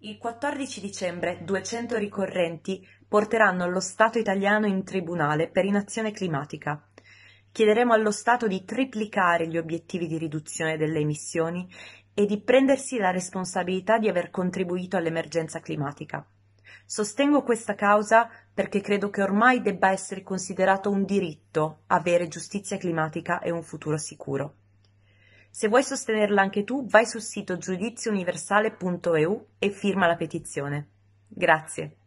Il 14 dicembre 200 ricorrenti porteranno lo Stato italiano in tribunale per inazione climatica. Chiederemo allo Stato di triplicare gli obiettivi di riduzione delle emissioni e di prendersi la responsabilità di aver contribuito all'emergenza climatica. Sostengo questa causa perché credo che ormai debba essere considerato un diritto avere giustizia climatica e un futuro sicuro. Se vuoi sostenerla anche tu, vai sul sito giudizioniversale.eu e firma la petizione. Grazie.